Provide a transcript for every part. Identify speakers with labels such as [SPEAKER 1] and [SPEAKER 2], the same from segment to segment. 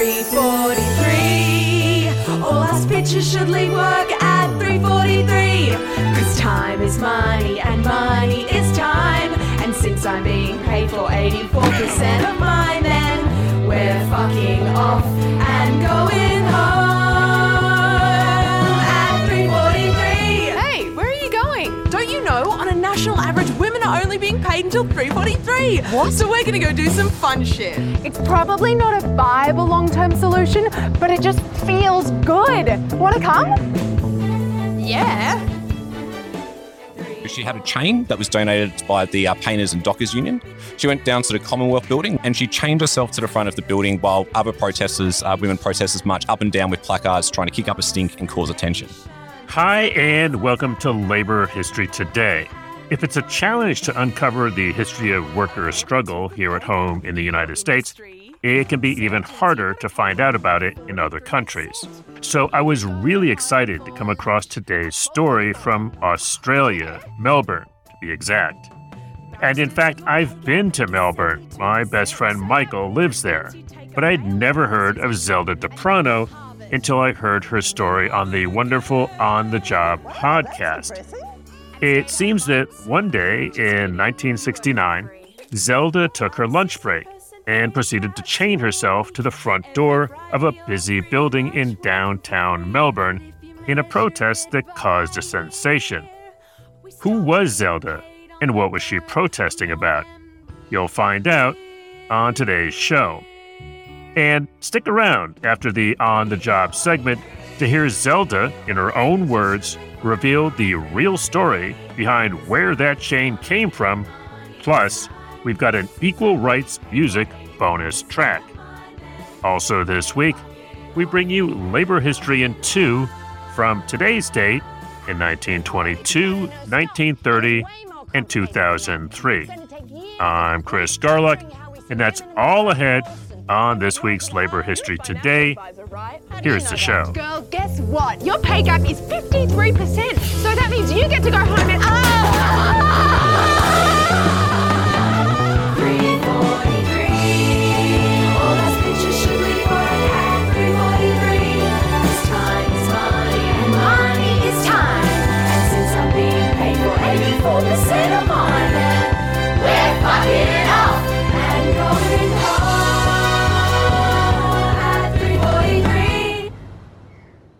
[SPEAKER 1] 343. All us bitches should leave work at 343. Cause time is money and money is time. And since I'm being paid for 84% of mine, then we're fucking off and going home at 343.
[SPEAKER 2] Hey, where are you going? Don't you know, on a national average, women are only being paid until 3.43. What? So we're gonna go do some fun shit.
[SPEAKER 3] It's probably not a viable long term solution, but it just feels good. Wanna come?
[SPEAKER 2] Yeah.
[SPEAKER 4] She had a chain that was donated by the uh, Painters and Dockers Union. She went down to the Commonwealth building and she chained herself to the front of the building while other protesters, uh, women protesters, marched up and down with placards trying to kick up a stink and cause attention.
[SPEAKER 5] Hi, and welcome to Labor History Today. If it's a challenge to uncover the history of worker struggle here at home in the United States, it can be even harder to find out about it in other countries. So I was really excited to come across today's story from Australia, Melbourne, to be exact. And in fact, I've been to Melbourne. My best friend Michael lives there. But I'd never heard of Zelda D'Aprano until I heard her story on the wonderful On the Job podcast. It seems that one day in 1969, Zelda took her lunch break and proceeded to chain herself to the front door of a busy building in downtown Melbourne in a protest that caused a sensation. Who was Zelda and what was she protesting about? You'll find out on today's show. And stick around after the On the Job segment to hear Zelda, in her own words, reveal the real story behind where that chain came from. Plus, we've got an equal rights music bonus track. Also, this week, we bring you labor history in two from today's date in 1922, 1930, and 2003. I'm Chris Garlock, and that's all ahead on this week's Labor History Today. Here's the show.
[SPEAKER 3] Girl, guess what? Your pay gap is 53%. So that means you get to go home and. Ah!
[SPEAKER 1] 343. All us bitches should leave work at 343. 'Cause time is money and money is time. And since I'm being paid for 84% of mine,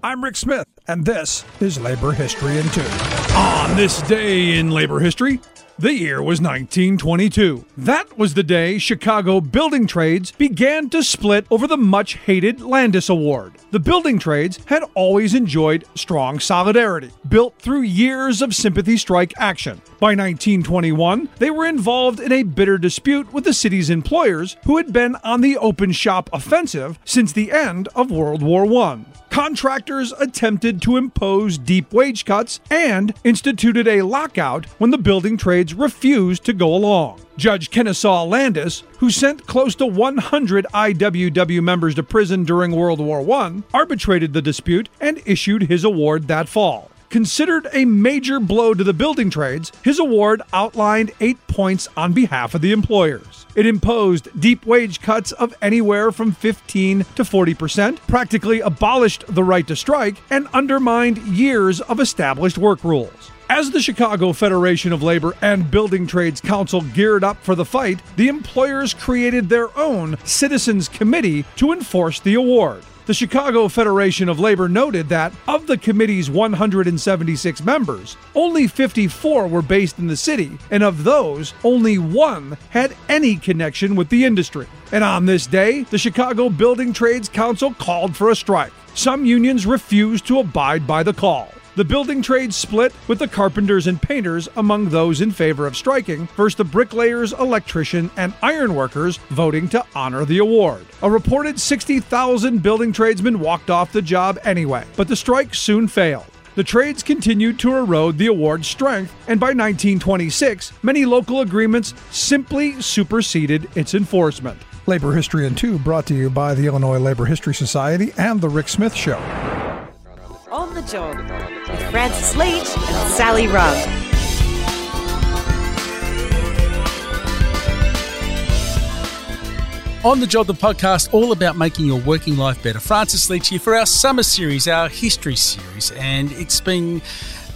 [SPEAKER 6] I'm Rick Smith, and this is Labor History in Two. On this day in labor history, the year was 1922. That was the day Chicago building trades began to split over the much hated Landis Award. The building trades had always enjoyed strong solidarity, built through years of sympathy strike action. By 1921, they were involved in a bitter dispute with the city's employers who had been on the open shop offensive since the end of World War I contractors attempted to impose deep wage cuts and instituted a lockout when the building trades refused to go along. Judge Kenesaw Landis, who sent close to 100 IWW members to prison during World War I, arbitrated the dispute and issued his award that fall. Considered a major blow to the building trades, his award outlined eight points on behalf of the employers. It imposed deep wage cuts of anywhere from 15 to 40 percent, practically abolished the right to strike, and undermined years of established work rules. As the Chicago Federation of Labor and Building Trades Council geared up for the fight, the employers created their own Citizens Committee to enforce the award. The Chicago Federation of Labor noted that of the committee's 176 members, only 54 were based in the city, and of those, only one had any connection with the industry. And on this day, the Chicago Building Trades Council called for a strike. Some unions refused to abide by the call. The building trades split, with the carpenters and painters among those in favor of striking, versus the bricklayers, electrician, and ironworkers voting to honor the award. A reported 60,000 building tradesmen walked off the job anyway, but the strike soon failed. The trades continued to erode the award's strength, and by 1926, many local agreements simply superseded its enforcement.
[SPEAKER 7] Labor History in Two brought to you by the Illinois Labor History Society and The Rick Smith Show.
[SPEAKER 8] On the Job with Francis Leach and Sally Rugg.
[SPEAKER 9] On the Job, the podcast, all about making your working life better. Francis Leach here for our summer series, our history series. And it's been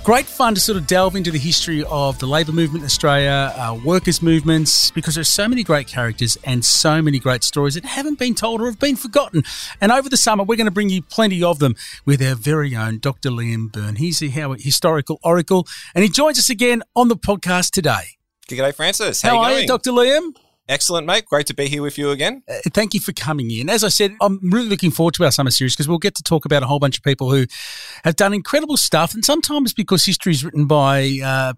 [SPEAKER 9] great fun to sort of delve into the history of the labour movement in Australia, uh, workers' movements, because there's so many great characters and so many great stories that haven't been told or have been forgotten. And over the summer, we're going to bring you plenty of them with our very own Dr. Liam Byrne. He's a historical oracle, and he joins us again on the podcast today.
[SPEAKER 4] G'day, Francis.
[SPEAKER 9] How,
[SPEAKER 4] How,
[SPEAKER 9] are
[SPEAKER 4] you
[SPEAKER 9] you,
[SPEAKER 4] going?
[SPEAKER 9] Dr. Liam?
[SPEAKER 4] Excellent, mate. Great to be here with you again.
[SPEAKER 9] Uh, thank you for coming in. As I said, I'm really looking forward to our summer series because we'll get to talk about a whole bunch of people who have done incredible stuff, and sometimes because history is written by uh,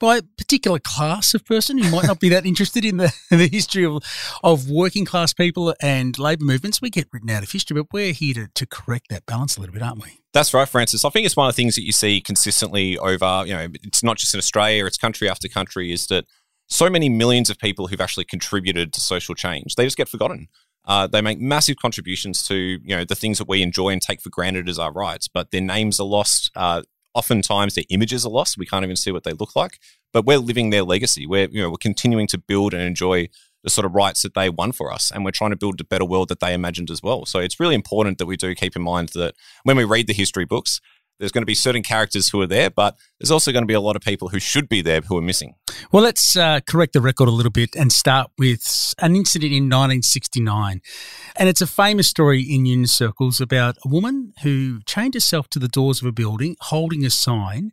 [SPEAKER 9] by a particular class of person who might not be that interested in the, the history of of working class people and labour movements, we get written out of history. But we're here to, to correct that balance a little bit, aren't we?
[SPEAKER 4] That's right, Francis. I think it's one of the things that you see consistently over, you know, it's not just in Australia, it's country after country, is that so many millions of people who've actually contributed to social change, they just get forgotten. Uh, they make massive contributions to, you know, the things that we enjoy and take for granted as our rights, but their names are lost. Uh, oftentimes their images are lost. We can't even see what they look like, but we're living their legacy. We're, you know, we're continuing to build and enjoy the sort of rights that they won for us. And we're trying to build a better world that they imagined as well. So it's really important that we do keep in mind that when we read the history books, there's going to be certain characters who are there, but there's also going to be a lot of people who should be there who are missing.
[SPEAKER 9] Well, let's uh, correct the record a little bit and start with an incident in 1969. And it's a famous story in union circles about a woman who chained herself to the doors of a building holding a sign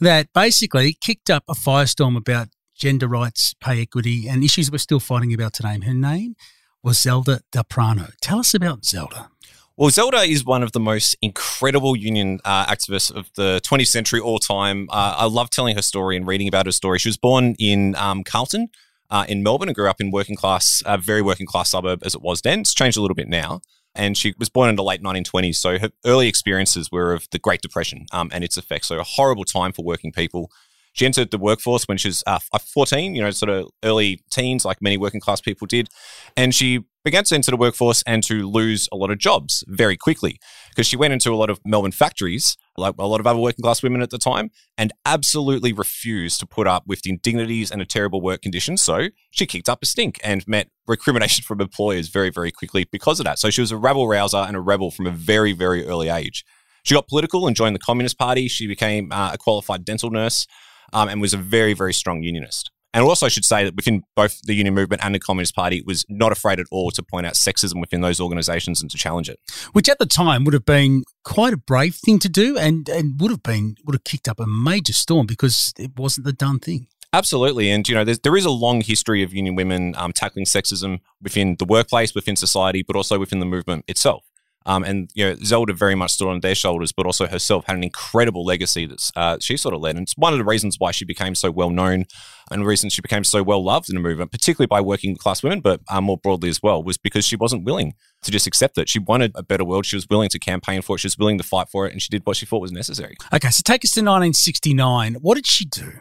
[SPEAKER 9] that basically kicked up a firestorm about gender rights, pay equity, and issues we're still fighting about today. Her name was Zelda D'Aprano. Tell us about Zelda.
[SPEAKER 4] Well, Zelda is one of the most incredible union uh, activists of the 20th century all time. Uh, I love telling her story and reading about her story. She was born in um, Carlton uh, in Melbourne and grew up in working class, a very working class suburb as it was then. It's changed a little bit now. And she was born in the late 1920s. So her early experiences were of the Great Depression um, and its effects. So a horrible time for working people. She entered the workforce when she was uh, 14, you know, sort of early teens, like many working class people did. And she began to enter the workforce and to lose a lot of jobs very quickly because she went into a lot of Melbourne factories, like a lot of other working class women at the time, and absolutely refused to put up with the indignities and the terrible work conditions. So she kicked up a stink and met recrimination from employers very, very quickly because of that. So she was a rabble rouser and a rebel from a very, very early age. She got political and joined the Communist Party. She became uh, a qualified dental nurse um, and was a very, very strong unionist. And also, I should say that within both the union movement and the Communist Party, was not afraid at all to point out sexism within those organisations and to challenge it.
[SPEAKER 9] Which at the time would have been quite a brave thing to do, and and would have been would have kicked up a major storm because it wasn't the done thing.
[SPEAKER 4] Absolutely, and you know there's, there is a long history of union women um, tackling sexism within the workplace, within society, but also within the movement itself. Um, and you know, Zelda very much stood on their shoulders, but also herself had an incredible legacy that uh, she sort of led. And it's one of the reasons why she became so well known, and the reason she became so well loved in the movement, particularly by working class women, but um, more broadly as well, was because she wasn't willing to just accept it. She wanted a better world. She was willing to campaign for it. She was willing to fight for it, and she did what she thought was necessary.
[SPEAKER 9] Okay, so take us to 1969. What did she do?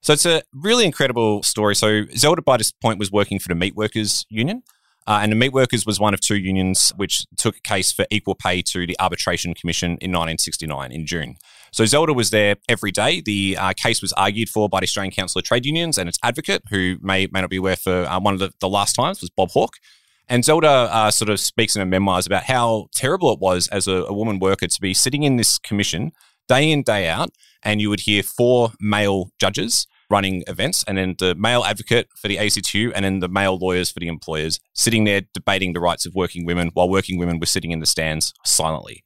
[SPEAKER 4] So it's a really incredible story. So Zelda, by this point, was working for the Meat Workers Union. Uh, and the Meatworkers was one of two unions which took a case for equal pay to the Arbitration Commission in 1969 in June. So Zelda was there every day. The uh, case was argued for by the Australian Council of Trade Unions and its advocate, who may, may not be aware for uh, one of the, the last times, was Bob Hawke. And Zelda uh, sort of speaks in her memoirs about how terrible it was as a, a woman worker to be sitting in this commission day in, day out, and you would hear four male judges running events, and then the male advocate for the ACTU, and then the male lawyers for the employers, sitting there debating the rights of working women while working women were sitting in the stands silently.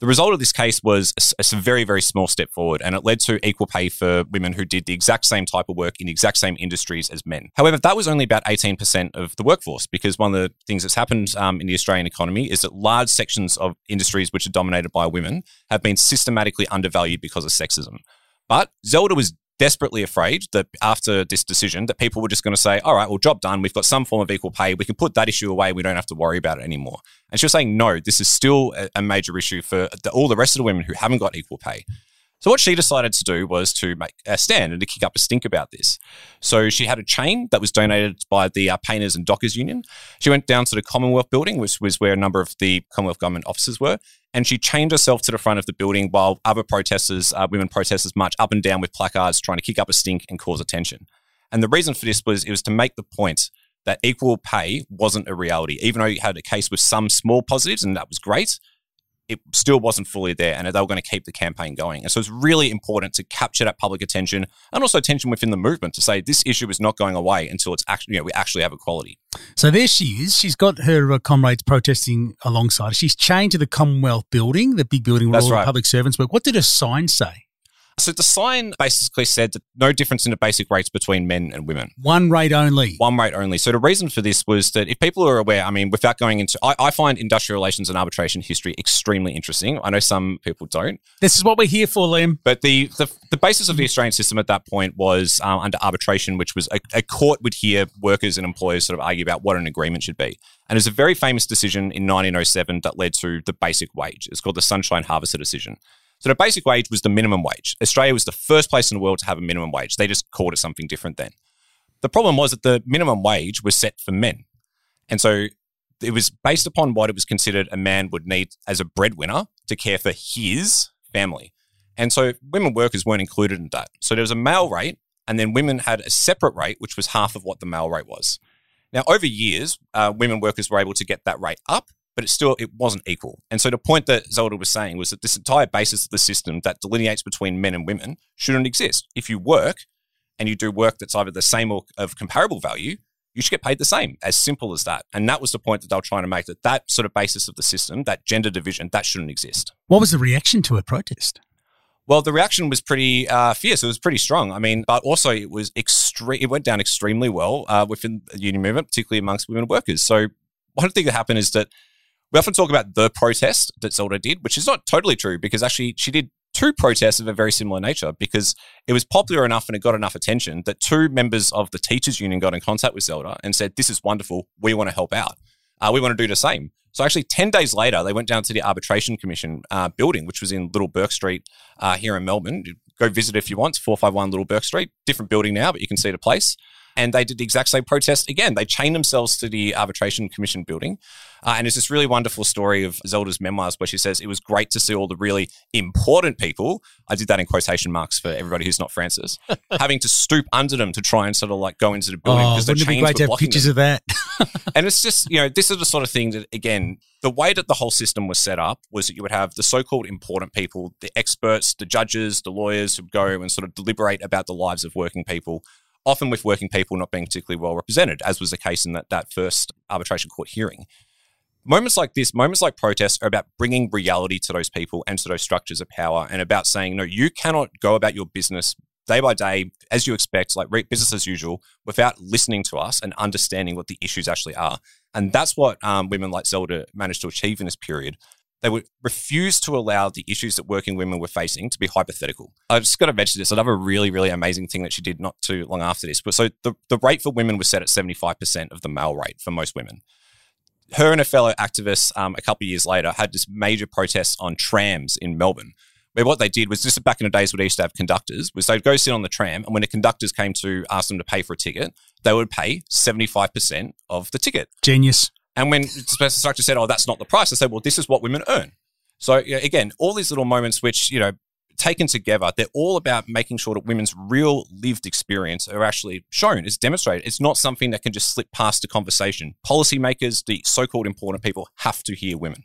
[SPEAKER 4] The result of this case was a, a very, very small step forward, and it led to equal pay for women who did the exact same type of work in the exact same industries as men. However, that was only about 18% of the workforce, because one of the things that's happened um, in the Australian economy is that large sections of industries which are dominated by women have been systematically undervalued because of sexism. But Zelda was desperately afraid that after this decision that people were just going to say all right well job done. We've got some form of equal pay. We can put that issue away. We don't have to worry about it anymore. And she was saying no this is still a, major issue for the, all the rest of the women who haven't got equal pay so what she decided to do was to make a stand and to kick up a stink about this. So she had a chain that was donated by the uh, Painters and Dockers Union. She went down to the Commonwealth Building, which was where a number of the Commonwealth government offices were, and she chained herself to the front of the building while other protesters, uh, women protesters, marched up and down with placards trying to kick up a stink and cause attention. And the reason for this was it was to make the point that equal pay wasn't a reality. Even though you had a case with some small positives, and that was great, it still wasn't fully there, and they were going to keep the campaign going. And so it's really important to capture that public attention and also attention within the movement to say this issue is not going away until it's actually you know, we actually have equality.
[SPEAKER 9] So there she is. She's got her uh, comrades protesting alongside her. She's chained to the Commonwealth building, the big building where
[SPEAKER 4] That's
[SPEAKER 9] all
[SPEAKER 4] right.
[SPEAKER 9] the public servants work. What did her sign say?
[SPEAKER 4] So the sign basically said that no difference in the basic rates between men and women.
[SPEAKER 9] One rate only.
[SPEAKER 4] One rate only. So the reason for this was that if people are aware, I mean, without going into, I, I find industrial relations and arbitration history extremely interesting. I know some people don't,
[SPEAKER 9] This is what we're here for, Liam.
[SPEAKER 4] but the the, the basis of the Australian system at that point was um, under arbitration, which was a, a court would hear workers and employers sort of argue about what an agreement should be. And there's a very famous decision in 1907 that led to the basic wage. It's called the Sunshine Harvester decision. So the basic wage was the minimum wage. Australia was the first place in the world to have a minimum wage. They just called it something different then. The problem was that the minimum wage was set for men. And so it was based upon what it was considered a man would need as a breadwinner to care for his family. And so women workers weren't included in that. So there was a male rate, and then women had a separate rate, which was half of what the male rate was. Now, over years, uh, women workers were able to get that rate up, but it still it wasn't equal. And so the point that Zelda was saying was that this entire basis of the system that delineates between men and women shouldn't exist. If you work and you do work that's either the same or of comparable value, you should get paid the same. As simple as that. And that was the point that they were trying to make that that sort of basis of the system, that gender division, that shouldn't exist.
[SPEAKER 9] What was the reaction to a protest?
[SPEAKER 4] Well, the reaction was pretty uh, fierce. It was pretty strong. I mean, but also it was extreme. It went down extremely well uh, within the union movement, particularly amongst women workers. So one thing that happened is that we often talk about the protest that Zelda did, which is not totally true because actually she did two protests of a very similar nature because it was popular enough and it got enough attention that two members of the teachers union got in contact with Zelda and said, "This is wonderful. We want to help out. Uh, we want to do the same." So actually, ten days later, they went down to the Arbitration Commission uh, building, which was in Little Bourke Street uh, here in Melbourne. Go visit if you want. Four five one Little Bourke Street, different building now, but you can see the place. And they did the exact same protest again. They chained themselves to the Arbitration Commission building. Uh, and it's this really wonderful story of Zelda's memoirs where she says, It was great to see all the really important people. I did that in quotation marks for everybody who's not Francis, having to stoop under them to try and sort of like go into the building
[SPEAKER 9] Oh,
[SPEAKER 4] because the
[SPEAKER 9] wouldn't it be great
[SPEAKER 4] were
[SPEAKER 9] to have pictures
[SPEAKER 4] them.
[SPEAKER 9] of that?
[SPEAKER 4] and it's just, you know, this is the sort of thing that, again, the way that the whole system was set up was that you would have the so called important people, the experts, the judges, the lawyers who would go and sort of deliberate about the lives of working people, often with working people not being particularly well represented, as was the case in that, that first arbitration court hearing. Moments like this, moments like protests, are about bringing reality to those people and to those structures of power and about saying, no, you cannot go about your business day by day as you expect, like business as usual, without listening to us and understanding what the issues actually are. And that's what um, women like Zelda managed to achieve in this period. They would refuse to allow the issues that working women were facing to be hypothetical. I've just got to mention this. Another really, really amazing thing that she did not too long after this. But so the, the rate for women was set at 75% of the male rate for most women her and a fellow activist um, a couple of years later had this major protest on trams in Melbourne. Where what they did was just back in the days when they used to have conductors, was they'd go sit on the tram, and when the conductors came to ask them to pay for a ticket, they would pay seventy five percent of the ticket.
[SPEAKER 9] Genius.
[SPEAKER 4] And when the instructor said, "Oh, that's not the price," I said, "Well, this is what women earn." So you know, again, all these little moments, which you know, taken together, they're all about making sure that women's real lived experience are actually shown, is demonstrated. It's not something that can just slip past the conversation. Policymakers, the so-called important people, have to hear women.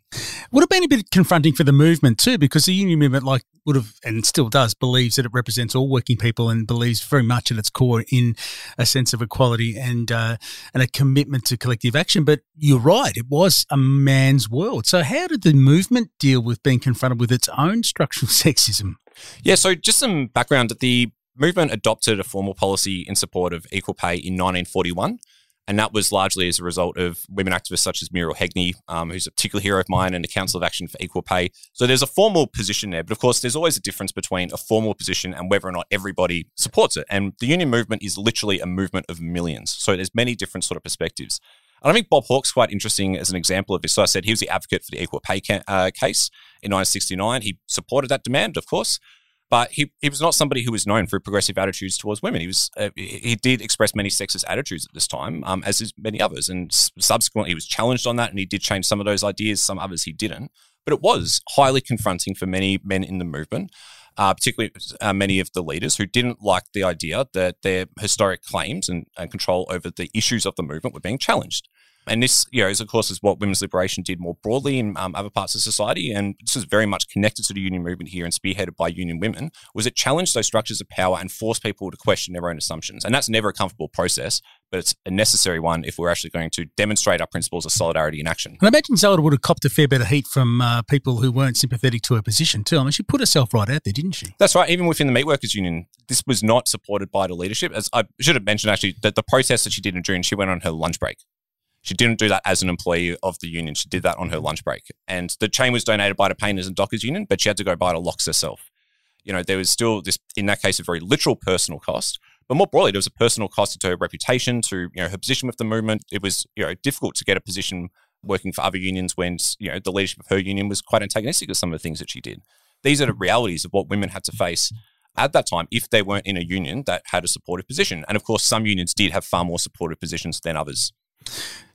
[SPEAKER 9] Would have been a bit confronting for the movement too, because the union movement, like, would have and still does, believes that it represents all working people and believes very much at its core in a sense of equality and uh, and a commitment to collective action. But you're right; it was a man's world. So, how did the movement deal with being confronted with its own structural sexism?
[SPEAKER 4] Yeah, so just some background the movement adopted a formal policy in support of equal pay in 1941. And that was largely as a result of women activists such as Muriel Heagney, um, who's a particular hero of mine, and the Council of Action for Equal Pay. So there's a formal position there, but of course, there's always a difference between a formal position and whether or not everybody supports it. And the union movement is literally a movement of millions. So there's many different sort of perspectives. And I think Bob Hawke's quite interesting as an example of this. So I said he was the advocate for the equal pay ca- uh, case in 1969. He supported that demand, of course, but he, he was not somebody who was known for progressive attitudes towards women. He was uh, he did express many sexist attitudes at this time, um, as is many others. And subsequently, he was challenged on that, and he did change some of those ideas. Some others he didn't. But it was highly confronting for many men in the movement. Uh, particularly uh, many of the leaders who didn't like the idea that their historic claims and, and control over the issues of the movement were being challenged. And this, you know, is of course is what women's liberation did more broadly in um, other parts of society, and this is very much connected to the union movement here and spearheaded by union women. Was it challenged those structures of power and forced people to question their own assumptions? And that's never a comfortable process, but it's a necessary one if we're actually going to demonstrate our principles of solidarity in action.
[SPEAKER 9] And I imagine Zelda would have copped a fair bit of heat from uh, people who weren't sympathetic to her position too. I mean, she put herself right out there, didn't she?
[SPEAKER 4] That's right. Even within the meatworkers union, this was not supported by the leadership. As I should have mentioned, actually, that the protest that she did in June, she went on her lunch break. She didn't do that as an employee of the union. She did that on her lunch break. And the chain was donated by the Painters and Dockers Union, but she had to go buy the locks herself. You know, there was still this, in that case, a very literal personal cost. But more broadly, there was a personal cost to her reputation, to you know her position with the movement. It was you know difficult to get a position working for other unions when you know the leadership of her union was quite antagonistic of some of the things that she did. These are the realities of what women had to face at that time if they weren't in a union that had a supportive position. And of course, some unions did have far more supportive positions than others.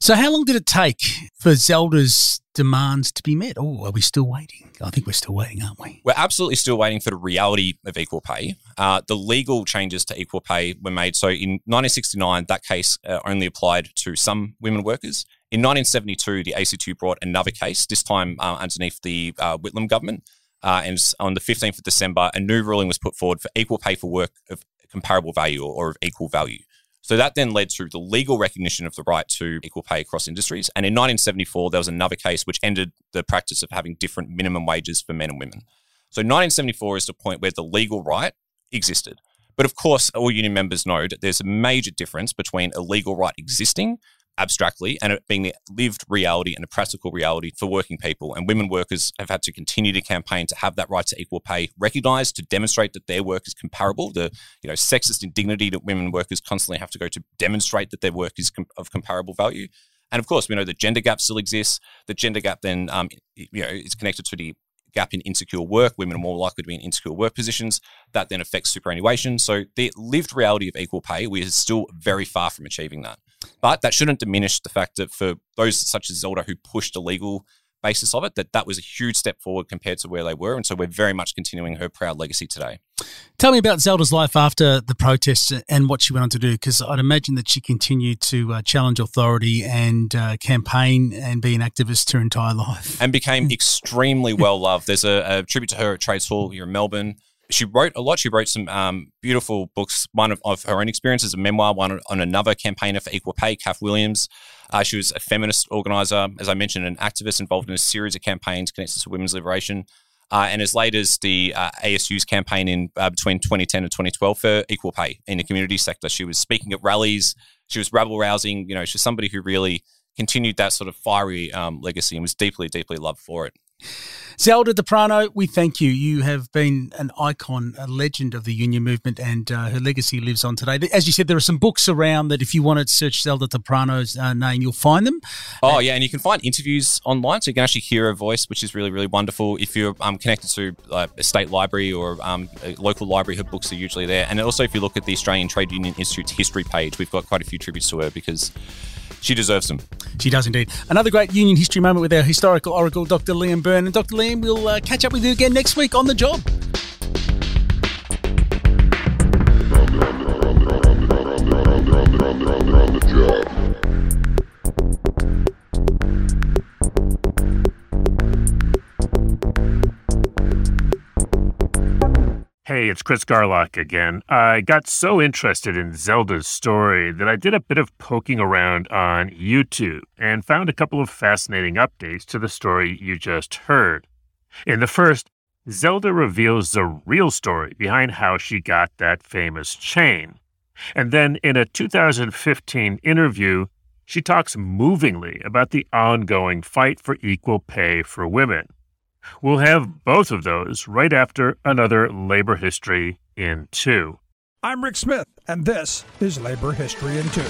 [SPEAKER 9] So, how long did it take for Zelda's demands to be met? Oh, are we still waiting? I think we're still waiting, aren't we?
[SPEAKER 4] We're absolutely still waiting for the reality of equal pay. Uh, the legal changes to equal pay were made. So, in 1969, that case uh, only applied to some women workers. In 1972, the ACTU brought another case, this time uh, underneath the uh, Whitlam government. Uh, and on the 15th of December, a new ruling was put forward for equal pay for work of comparable value or of equal value. So that then led to the legal recognition of the right to equal pay across industries. And in 1974, there was another case which ended the practice of having different minimum wages for men and women. So 1974 is the point where the legal right existed. But of course, all union members know that there's a major difference between a legal right existing abstractly and it being the lived reality and a practical reality for working people. And women workers have had to continue to campaign to have that right to equal pay recognized, to demonstrate that their work is comparable. The you know sexist indignity that women workers constantly have to go to demonstrate that their work is com- of comparable value. And of course, we know the gender gap still exists. The gender gap then um, you know is connected to the gap in insecure work. Women are more likely to be in insecure work positions. That then affects superannuation. So the lived reality of equal pay, we are still very far from achieving that. But that shouldn't diminish the fact that for those such as Zelda who pushed a legal basis of it, that that was a huge step forward compared to where they were. And so we're very much continuing her proud legacy today.
[SPEAKER 9] Tell me about Zelda's life after the protests and what she went on to do, because I'd imagine that she continued to uh, challenge authority and uh, campaign and be an activist her entire life.
[SPEAKER 4] And became extremely well loved. There's a, a, tribute to her at Trades Hall here in Melbourne. She wrote a lot. She wrote some um, beautiful books, one of, of, her own experiences, a memoir, one on another campaigner for equal pay, Kath Williams. Uh, she was a feminist organizer, as I mentioned, an activist involved in a series of campaigns connected to women's liberation. Uh, and as late as the uh, ASU's campaign in uh, between 2010 and 2012 for equal pay in the community sector, she was speaking at rallies. She was rabble rousing. You know, she's somebody who really continued that sort of fiery um, legacy and was deeply, deeply loved for it.
[SPEAKER 9] Zelda D'Aprano, we thank you. You have been an icon, a legend of the union movement, and uh, her legacy lives on today. As you said, there are some books around that if you want to search Zelda D'Aprano's uh, name, you'll find them.
[SPEAKER 4] Oh, yeah, and you can find interviews online, so you can actually hear her voice, which is really, really wonderful. If you're um, connected to uh, a state library or um, a local library, her books are usually there. And also, if you look at the Australian Trade Union Institute's history page, we've got quite a few tributes to her because she deserves them.
[SPEAKER 9] She does indeed. Another great union history moment with our historical oracle, Dr. Liam Byrne. And Dr. Liam, we'll uh, catch up with you again next week on the job.
[SPEAKER 5] Hey, it's Chris Garlock again. I got so interested in Zelda's story that I did a bit of poking around on YouTube and found a couple of fascinating updates to the story you just heard. In the first, Zelda reveals the real story behind how she got that famous chain. And then in a 2015 interview, she talks movingly about the ongoing fight for equal pay for women. We'll have both of those right after another Labor History in Two.
[SPEAKER 7] I'm Rick Smith, and this is Labor History in Two.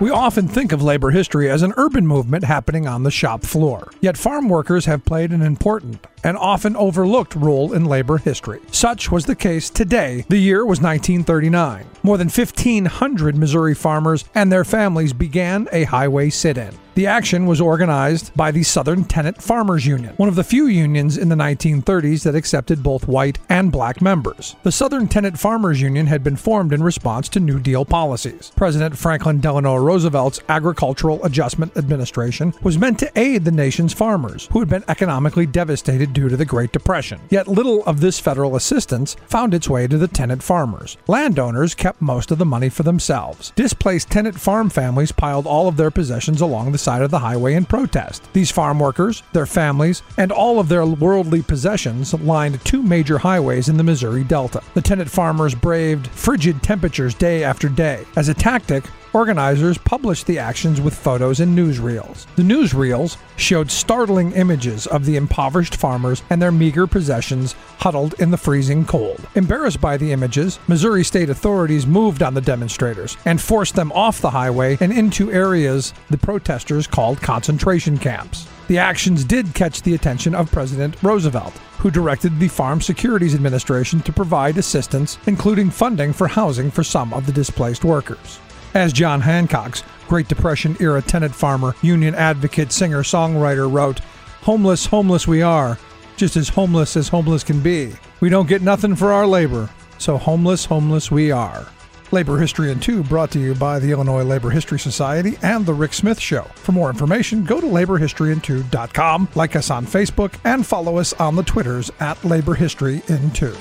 [SPEAKER 7] We often think of labor history as an urban movement happening on the shop floor. Yet farm workers have played an important
[SPEAKER 6] an often overlooked role in labor history. Such was the case today. The year was 1939. More than 1,500 Missouri farmers and their families began a highway sit in. The action was organized by the Southern Tenant Farmers Union, one of the few unions in the 1930s that accepted both white and black members. The Southern Tenant Farmers Union had been formed in response to New Deal policies. President Franklin Delano Roosevelt's Agricultural Adjustment Administration was meant to aid the nation's farmers, who had been economically devastated due to the Great Depression. Yet little of this federal assistance found its way to the tenant farmers. Landowners kept most of the money for themselves. Displaced tenant farm families piled all of their possessions along the side of the highway in protest. These farm workers, their families, and all of their worldly possessions lined two major highways in the Missouri Delta. The tenant farmers braved frigid temperatures day after day. As a tactic, organizers published the actions with photos and newsreels. The newsreels showed startling images of the impoverished farmers and their meager possessions huddled in the freezing cold. Embarrassed by the images, Missouri state authorities moved on the demonstrators and forced them off the highway and into areas the protesters called concentration camps. The actions did catch the attention of President Roosevelt, who directed the Farm Securities Administration to provide assistance, including funding for housing for some of the displaced workers. As John Handcox Great Depression era tenant farmer, union advocate, singer, songwriter wrote, Homeless, homeless we are, just as homeless as homeless can be. We don't get nothing for our labor, so homeless, homeless we are. Labor History in 2 brought to you by the Illinois Labor History Society and The Rick Smith Show. For more information, go to laborhistoryin2.com, like us on Facebook, and follow us on the Twitters at Labor History in 2.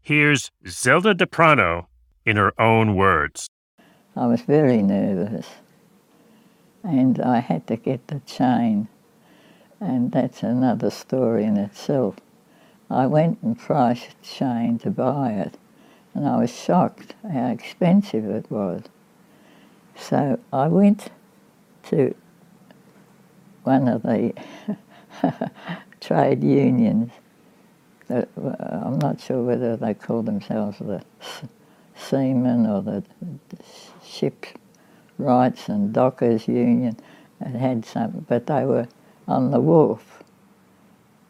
[SPEAKER 5] Here's Zelda D'Aprano in her own words.
[SPEAKER 10] I was very nervous and I had to get the chain, and that's another story in itself. I went and priced the chain to buy it, and I was shocked how expensive it was. So I went to one of the trade unions. Uh, I'm not sure whether they call themselves the seamen or the, the ship rights and dockers union had had some, but they were on the wharf.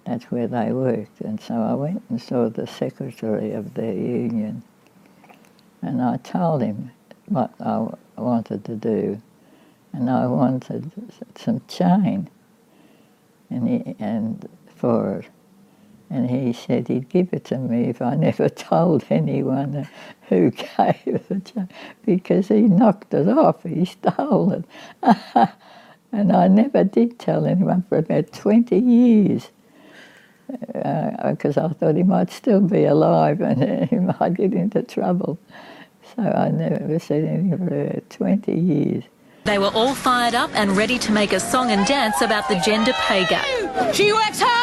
[SPEAKER 10] That's where they worked, and so I went and saw the secretary of their union, and I told him what I wanted to do, and I wanted some chain, and he, and for it. And he said he'd give it to me if I never told anyone who gave the chain, because he knocked it off, he stole it. and I never did tell anyone for about 20 years, because uh, I thought he might still be alive and he might get into trouble. So I never said anything for about 20 years.
[SPEAKER 11] They were all fired up and ready to make a song and dance about the gender pay gap.
[SPEAKER 12] She works hard for the money.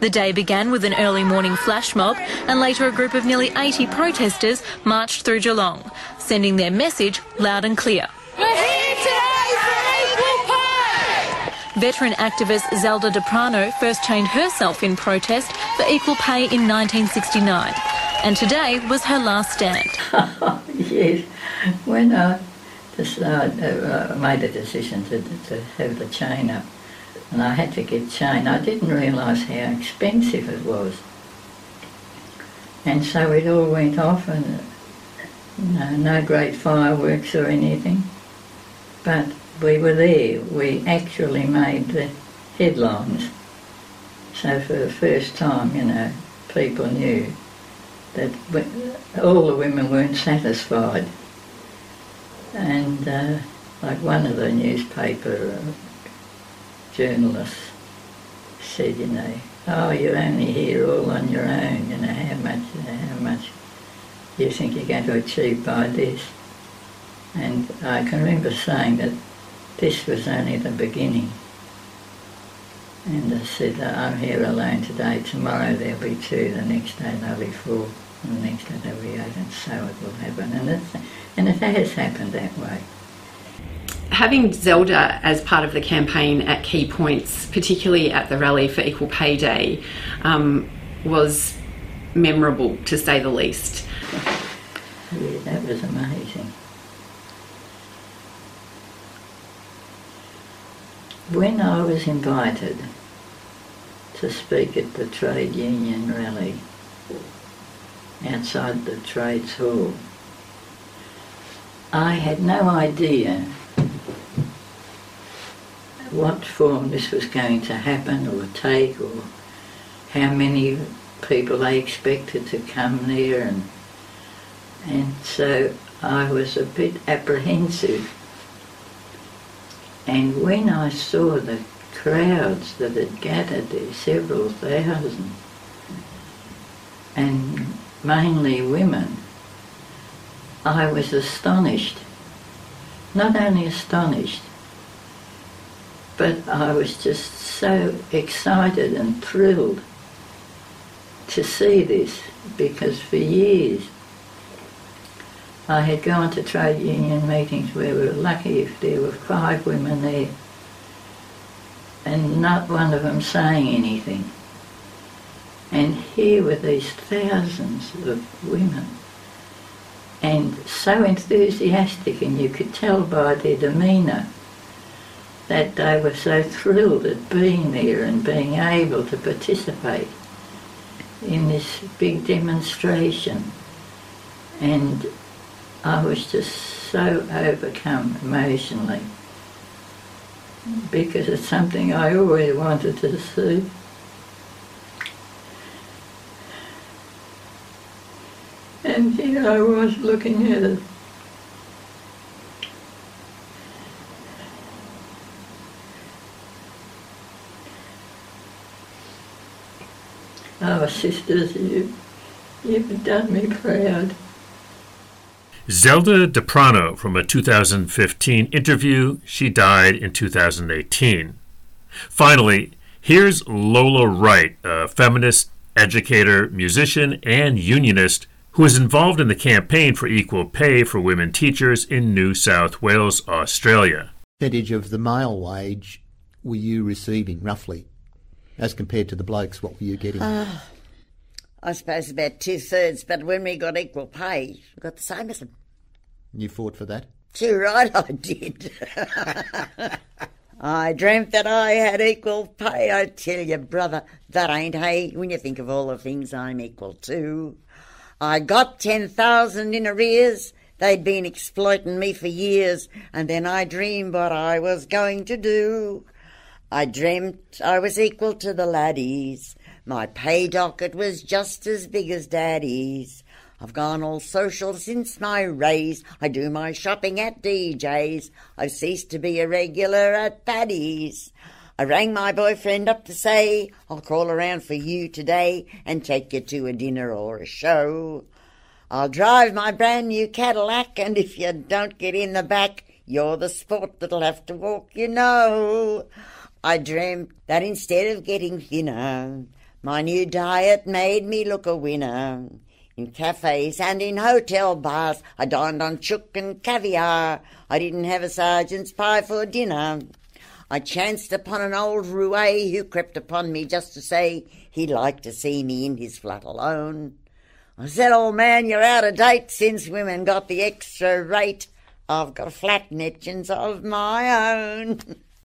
[SPEAKER 11] The day began with an early morning flash mob, and later a group of nearly 80 protesters marched through Geelong, sending their message loud and clear.
[SPEAKER 12] We're here today for equal pay.
[SPEAKER 11] Veteran activist Zelda D'Aprano first chained herself in protest for equal pay in 1969, and today was her last stand.
[SPEAKER 10] yes, when I decided, uh, made the decision to, to have the chain up, and I had to get chain. I didn't realise how expensive it was. And so it all went off and no, no great fireworks or anything. But we were there. We actually made the headlines. So for the first time, you know, people knew that all the women weren't satisfied. And uh, like one of the newspaper journalists said, you know, oh, you're only here all on your own, you know, how much, you know, how much do you think you're going to achieve by this? And I can remember saying that this was only the beginning. And I said, oh, I'm here alone today, tomorrow there'll be two, the next day there'll be four, and the next day there'll be eight, and so it will happen. And, it's, and it has happened that way
[SPEAKER 13] having Zelda as part of the campaign at key points, particularly at the rally for Equal Pay Day, um, was memorable to say the least.
[SPEAKER 10] Yeah, that was amazing. when I was invited to speak at the trade union rally outside the trades hall, I had no idea what form this was going to happen or take or how many people they expected to come there and and so I was a bit apprehensive and when I saw the crowds that had gathered there, several thousand, and mainly women, I was astonished. Not only astonished, but I was just so excited and thrilled to see this because for years I had gone to trade union meetings where we were lucky if there were five women there and not one of them saying anything. And here were these thousands of women and so enthusiastic and you could tell by their demeanour that they were so thrilled at being there and being able to participate in this big demonstration. And I was just so overcome emotionally because it's something I always wanted to see. And here I was looking at it. Oh, sisters, you, you've done me proud.
[SPEAKER 5] Zelda D'Aprano from a 2015 interview. She died in 2018. Finally, here's Lola Wright, a feminist, educator, musician, and unionist who was involved in the campaign for equal pay for women teachers in New South Wales, Australia.
[SPEAKER 14] Percentage of the male wage were you receiving roughly, as compared to the blokes? What were you getting?
[SPEAKER 15] Uh, I suppose about two thirds, but when we got equal pay, we got the same as them.
[SPEAKER 14] You fought for that?
[SPEAKER 15] Too right, I did. I dreamt that I had equal pay. I tell you, brother, that ain't hay when you think of all the things I'm equal to. I got 10,000 in arrears. They'd been exploiting me for years, and then I dreamed what I was going to do. I dreamt I was equal to the laddies. My pay docket was just as big as daddy's. I've gone all social since my raise. I do my shopping at DJ's. I've ceased to be a regular at Paddy's. I rang my boyfriend up to say, I'll call around for you today and take you to a dinner or a show. I'll drive my brand new Cadillac, and if you don't get in the back, you're the sport that'll have to walk, you know. I dreamt that instead of getting thinner, my new diet made me look a winner. In cafes and in hotel bars, I dined on chook and caviar. I didn't have a sergeant's pie for dinner. I chanced upon an old roue who crept upon me just to say he'd like to see me in his flat alone. I said, old man, you're out of date since women got the extra rate. I've got flat netchins of my own.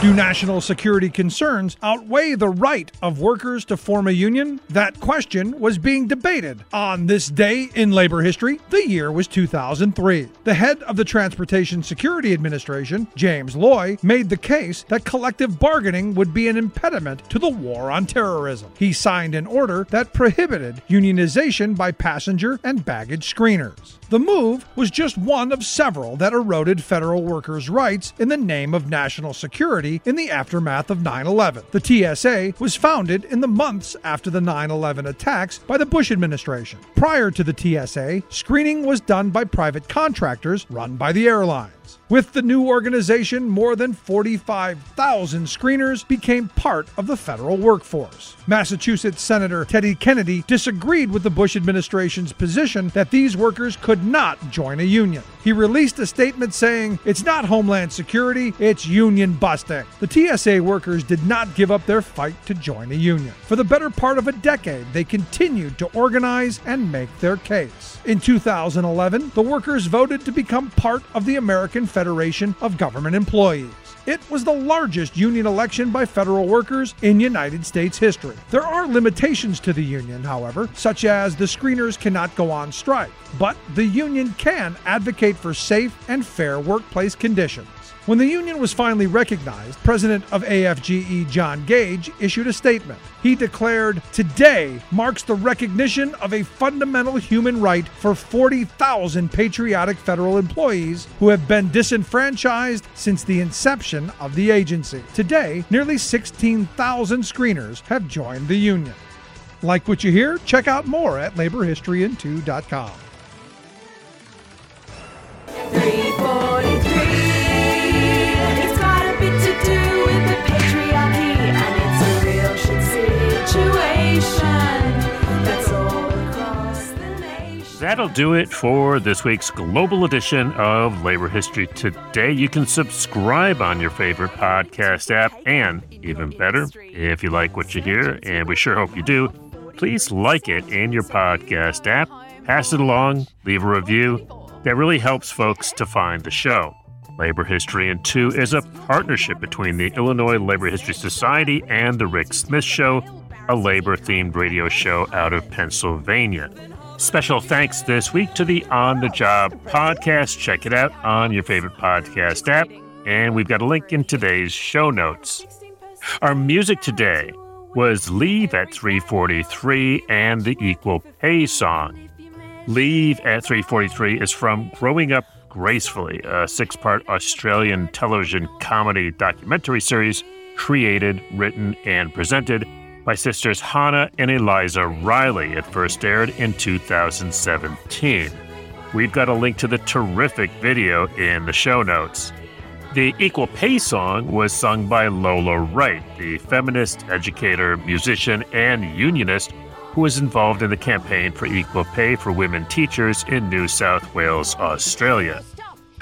[SPEAKER 6] Do national security concerns outweigh the right of workers to form a union? That question was being debated on this day in labor history. The year was 2003. The head of the Transportation Security Administration, James Loy, made the case that collective bargaining would be an impediment to the war on terrorism. He signed an order that prohibited unionization by passenger and baggage screeners. The move was just one of several that eroded federal workers' rights in the name of national security in the aftermath of 9 11. The TSA was founded in the months after the 9 11 attacks by the Bush administration. Prior to the TSA, screening was done by private contractors run by the With the new organization, more than 45,000 screeners became part of the federal workforce. Massachusetts Senator Teddy Kennedy disagreed with the Bush administration's position that these workers could not join a union. He released a statement saying, It's not Homeland Security, it's union busting. The TSA workers did not give up their fight to join a union. For the better part of a decade, they continued to organize and make their case. In 2011, the workers voted to become part of the American Federation of Government Employees. It was the largest union election by federal workers in United States history. There are limitations to the union, however, such as the screeners cannot go on strike, but the union can advocate for safe and fair workplace conditions. When the union was finally recognized, President of AFGE John Gage issued a statement. He declared, Today marks the recognition of a fundamental human right for 40,000 patriotic federal employees who have been disenfranchised since the inception of the agency. Today, nearly 16,000 screeners have joined the union. Like what you hear? Check out more at laborhistoryin2.com.
[SPEAKER 1] 343.
[SPEAKER 5] That'll do it for this week's global edition of Labor History Today. You can subscribe on your favorite podcast app, and even better, if you like what you hear, and we sure hope you do, please like it in your podcast app, pass it along, leave a review. That really helps folks to find the show. Labor History Today is a partnership between the Illinois Labor History Society and The Rick Smith Show, a labor themed radio show out of Pennsylvania. Special thanks this week to the On the Job podcast. Check it out on your favorite podcast app, and we've got a link in today's show notes. Our music today was Leave at 343 and the Equal Pay song. Leave at 343 is from Growing Up Gracefully, a six part Australian television comedy documentary series created, written, and presented by sisters Hannah and Eliza Reilly. It first aired in 2017. We've got a link to the terrific video in the show notes. The Equal Pay song was sung by Lola Wright, the feminist, educator, musician, and unionist who was involved in the campaign for equal pay for women teachers in New South Wales, Australia.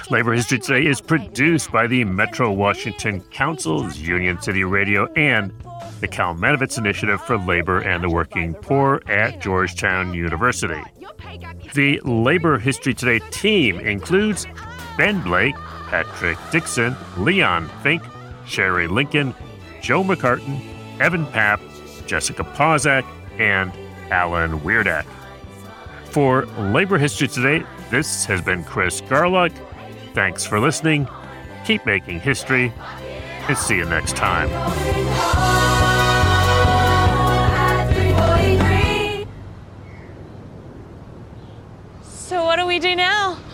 [SPEAKER 5] Labor History Today is produced by the Metro Washington Council's Union City Radio and the Cal Kalmanovitz Initiative for Labor and the Working Poor at Georgetown University. The Labor History Today team includes Ben Blake, Patrick Dixon, Leon Fink, Sherry Lincoln, Joe McCartin, Evan Papp, Jessica Pozak, and Alan Weirdak. For Labor History Today, this has been Chris Garlock. Thanks for listening. Keep making history, and see you next time.
[SPEAKER 11] What do we do now?